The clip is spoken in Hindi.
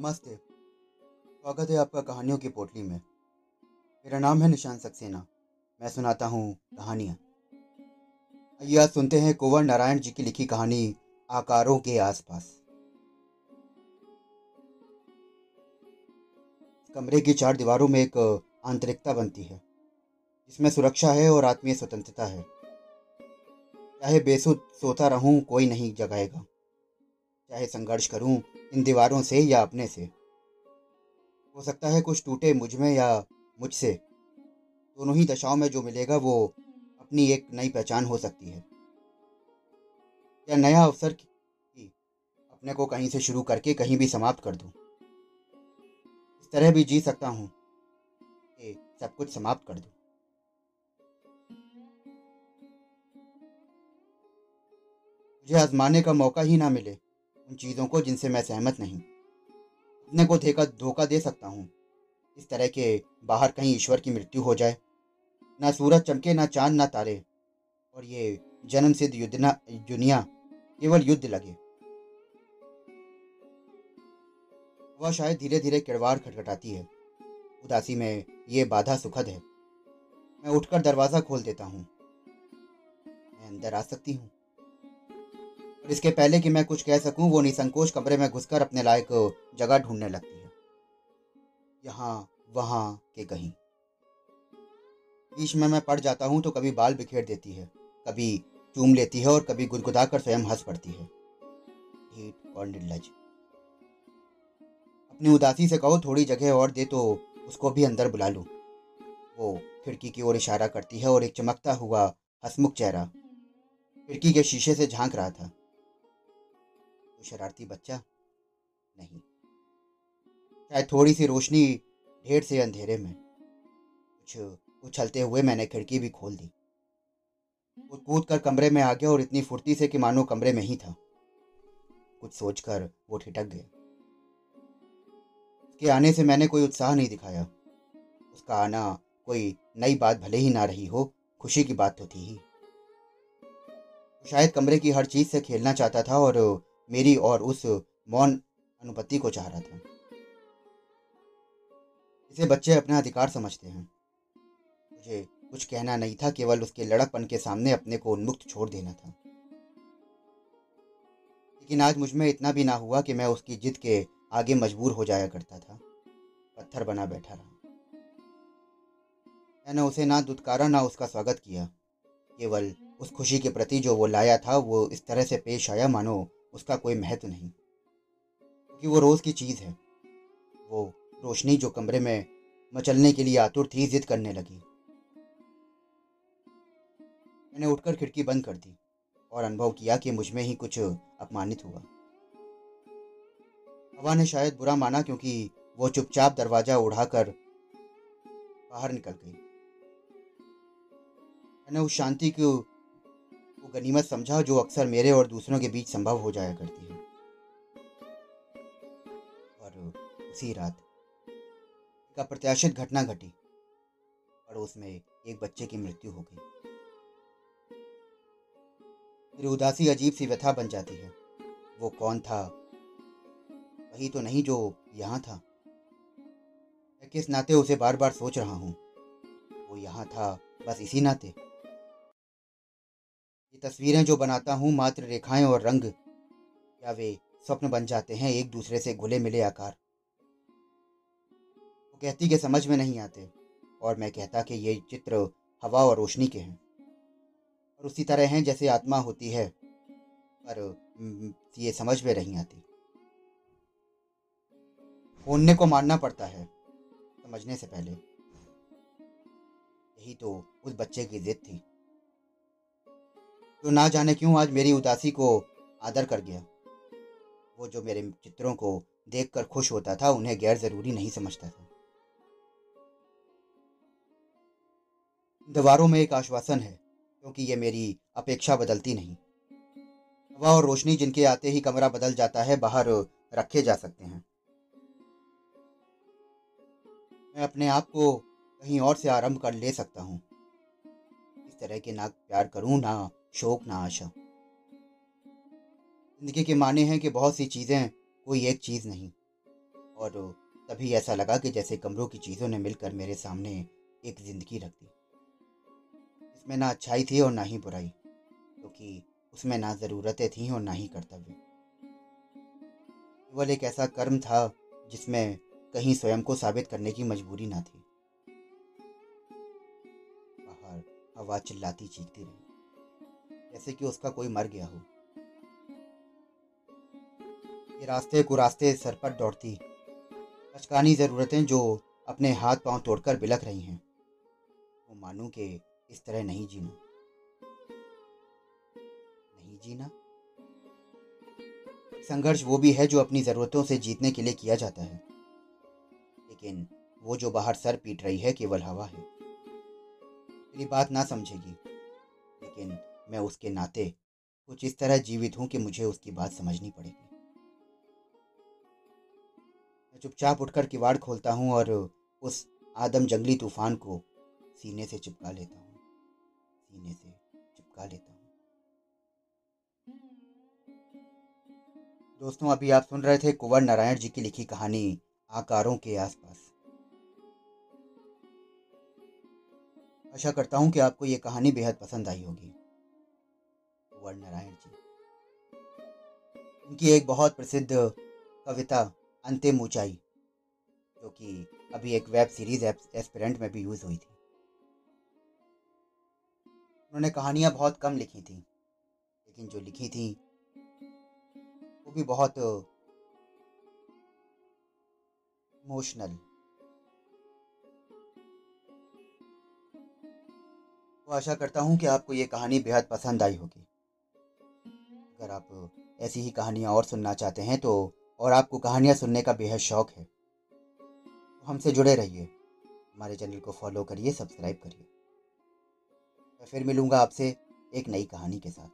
नमस्ते। स्वागत है आपका कहानियों की पोटली में। मेरा नाम है निशान सक्सेना। मैं सुनाता हूँ कहानियाँ। आइए आज सुनते हैं कुंवर नारायण जी की लिखी कहानी, आकारों के आसपास। कमरे की चार दीवारों में एक आंतरिकता बनती है, जिसमें सुरक्षा है और आत्मीय स्वतंत्रता है। चाहे बेसुध सोता रहूँ, कोई नहीं जगाएगा। चाहे संघर्ष करूँ इन दीवारों से या अपने से? हो सकता है कुछ टूटे मुझमें या मुझसे दोनों ही दशाओं में जो मिलेगा वो अपनी एक नई पहचान हो सकती है। या नया अवसर की, अपने को कहीं से शुरू करके कहीं भी समाप्त कर दूँ। इस तरह भी जी सकता हूँ कि सब कुछ समाप्त कर दूँ। मुझे आजमाने का मौका ही ना मिले। उन चीज़ों को जिनसे मैं सहमत नहीं। अपने को धोखा धोखा दे सकता हूँ। इस तरह के बाहर कहीं ईश्वर की मृत्यु हो जाए। ना सूरज चमके, ना चाँद, ना तारे। और ये जन्म सिद्ध युद्ध दुनिया केवल युद्ध लगे। वह शायद धीरे धीरे किड़वाड़ खटखटाती है। उदासी में ये बाधा सुखद है। मैं उठकर दरवाज़ा खोल देता हूँ। मैं अंदर आ सकती हूँ। इसके पहले कि मैं कुछ कह सकूँ, वो निसंकोच कमरे में घुसकर अपने लायक जगह ढूँढने लगती है। यहाँ, वहाँ के कहीं। बीच में मैं पड़ जाता हूँ तो कभी बाल बिखेर देती है, कभी चूम लेती है और कभी गुदगुदा कर स्वयं हंस पड़ती है। और निर्लज। अपनी उदासी से कहो, थोड़ी जगह और दे तो उसको भी अंदर बुला लूँ। वो खिड़की की ओर इशारा करती है और एक चमकता हुआ हसमुख चेहरा खिड़की के शीशे से झाँक रहा था। शरारती बच्चा? नहीं। शायद थोड़ी सी रोशनी ढेर से अंधेरे में। कुछ उछलते हुए मैंने खिड़की भी खोल दी। वो कूद कर कमरे में आ गया और इतनी फुर्ती से कि मानो कमरे में ही था। कुछ सोचकर वो ठिटक गया। उसके आने से मैंने कोई उत्साह नहीं दिखाया। उसका आना कोई नई बात भले ही ना रही हो खुशी की बात तो थी ही। शायद कमरे की हर चीज़ से खेलना चाहता था और मेरी और उस मौन अनुपति को चाह रहा था। इसे बच्चे अपना अधिकार समझते हैं। मुझे कुछ कहना नहीं था, केवल उसके लड़कपन के सामने अपने को उन्मुक्त छोड़ देना था। लेकिन आज मुझमें इतना भी ना हुआ कि मैं उसकी जिद के आगे मजबूर हो जाया करता था। पत्थर बना बैठा रहा। मैंने उसे ना दुदकारा ना उसका स्वागत किया। केवल उस खुशी के प्रति जो वो लाया था, वो इस तरह से पेश आया, मानो उसका कोई महत्व नहीं। क्योंकि वो रोज़ की चीज़ है। वो रोशनी जो कमरे में मचलने के लिए आतुर थी, जिद करने लगी। मैंने उठकर खिड़की बंद कर दी और अनुभव किया कि मुझमें ही कुछ अपमानित हुआ। हवा ने शायद बुरा माना क्योंकि वो चुपचाप दरवाज़ा उड़ाकर बाहर निकल गई। मैंने उस शांति को को गनीमत समझा जो अक्सर मेरे और दूसरों के बीच संभव हो जाया करती है। और उसी रात एक अप्रत्याशित घटना घटी पड़ोस में एक बच्चे की मृत्यु हो गई। मेरी उदासी अजीब सी व्यथा बन जाती है। वो कौन था? वही तो नहीं जो यहाँ था। मैं किस नाते उसे बार बार सोच रहा हूँ? वो यहाँ था, बस इसी नाते। ये तस्वीरें जो बनाता हूँ, मात्र रेखाएँ और रंग या वे स्वप्न बन जाते हैं, एक दूसरे से घुले मिले आकार। वो कहती कि समझ में नहीं आते, और मैं कहता कि ये चित्र हवा और रोशनी के हैं। और उसी तरह हैं जैसे आत्मा होती है, पर ये समझ में नहीं आती। होने को मानना पड़ता है, समझने से पहले। यही तो उस बच्चे की जिद थी। तो ना जाने क्यों आज मेरी उदासी को आदर कर गया। वो जो मेरे चित्रों को देखकर खुश होता था, उन्हें गैर ज़रूरी नहीं समझता था। दीवारों में एक आश्वासन है, क्योंकि ये मेरी अपेक्षा बदलती नहीं। हवा और रोशनी जिनके आते ही कमरा बदल जाता है, बाहर रखे जा सकते हैं। मैं अपने आप को कहीं और से आरंभ कर ले सकता हूँ। इस तरह के ना प्यार करूँ ना शोक ना आशा। ज़िंदगी के माने हैं कि बहुत सी चीज़ें कोई एक चीज़ नहीं। और तभी ऐसा लगा कि जैसे कमरों की चीज़ों ने मिलकर मेरे सामने एक ज़िंदगी रख दी। इसमें ना अच्छाई थी और ना ही बुराई, क्योंकि तो उसमें ना ज़रूरतें थीं और ना ही कर्तव्य। केवल एक ऐसा कर्म था, जिसमें कहीं स्वयं को साबित करने की मजबूरी ना थी। बाहर हवा चिल्लाती चीखती रही। जैसे कि उसका कोई मर गया हो। ये रास्ते को रास्ते सर पर दौड़ती अचकानी ज़रूरतें जो अपने हाथ पाँव तोड़कर बिलख रही हैं, वो मानू के इस तरह नहीं जीना। नहीं जीना? संघर्ष वो भी है जो अपनी ज़रूरतों से जीतने के लिए किया जाता है। लेकिन वो जो बाहर सर पीट रही है केवल हवा है। मेरी बात ना समझेगी, लेकिन मैं उसके नाते कुछ इस तरह जीवित हूँ कि मुझे उसकी बात समझनी पड़ेगी। मैं चुपचाप उठकर किवाड़ खोलता हूँ और उस आदम जंगली तूफ़ान को सीने से चिपका लेता हूँ। सीने से चिपका लेता हूँ। दोस्तों, अभी आप सुन रहे थे कुंवर नारायण जी की लिखी कहानी आकारों के आसपास। आशा करता हूँ कि आपको ये कहानी बेहद पसंद आई होगी। कुंवर नारायण जी। उनकी एक बहुत प्रसिद्ध कविता, अंतिम ऊंचाई, जो कि अभी एक वेब सीरीज़ एस्पिरेंट में भी यूज़ हुई थी। उन्होंने कहानियाँ बहुत कम लिखी थी, लेकिन जो लिखी थी, वो भी बहुत इमोशनल। तो आशा करता हूँ कि आपको ये कहानी बेहद पसंद आई होगी। आप ऐसी ही कहानियाँ और सुनना चाहते हैं तो और आपको कहानियाँ सुनने का बेहद शौक है तो हमसे जुड़े रहिए। हमारे चैनल को फॉलो करिए, सब्सक्राइब करिए। मैं फिर मिलूँगा आपसे एक नई कहानी के साथ।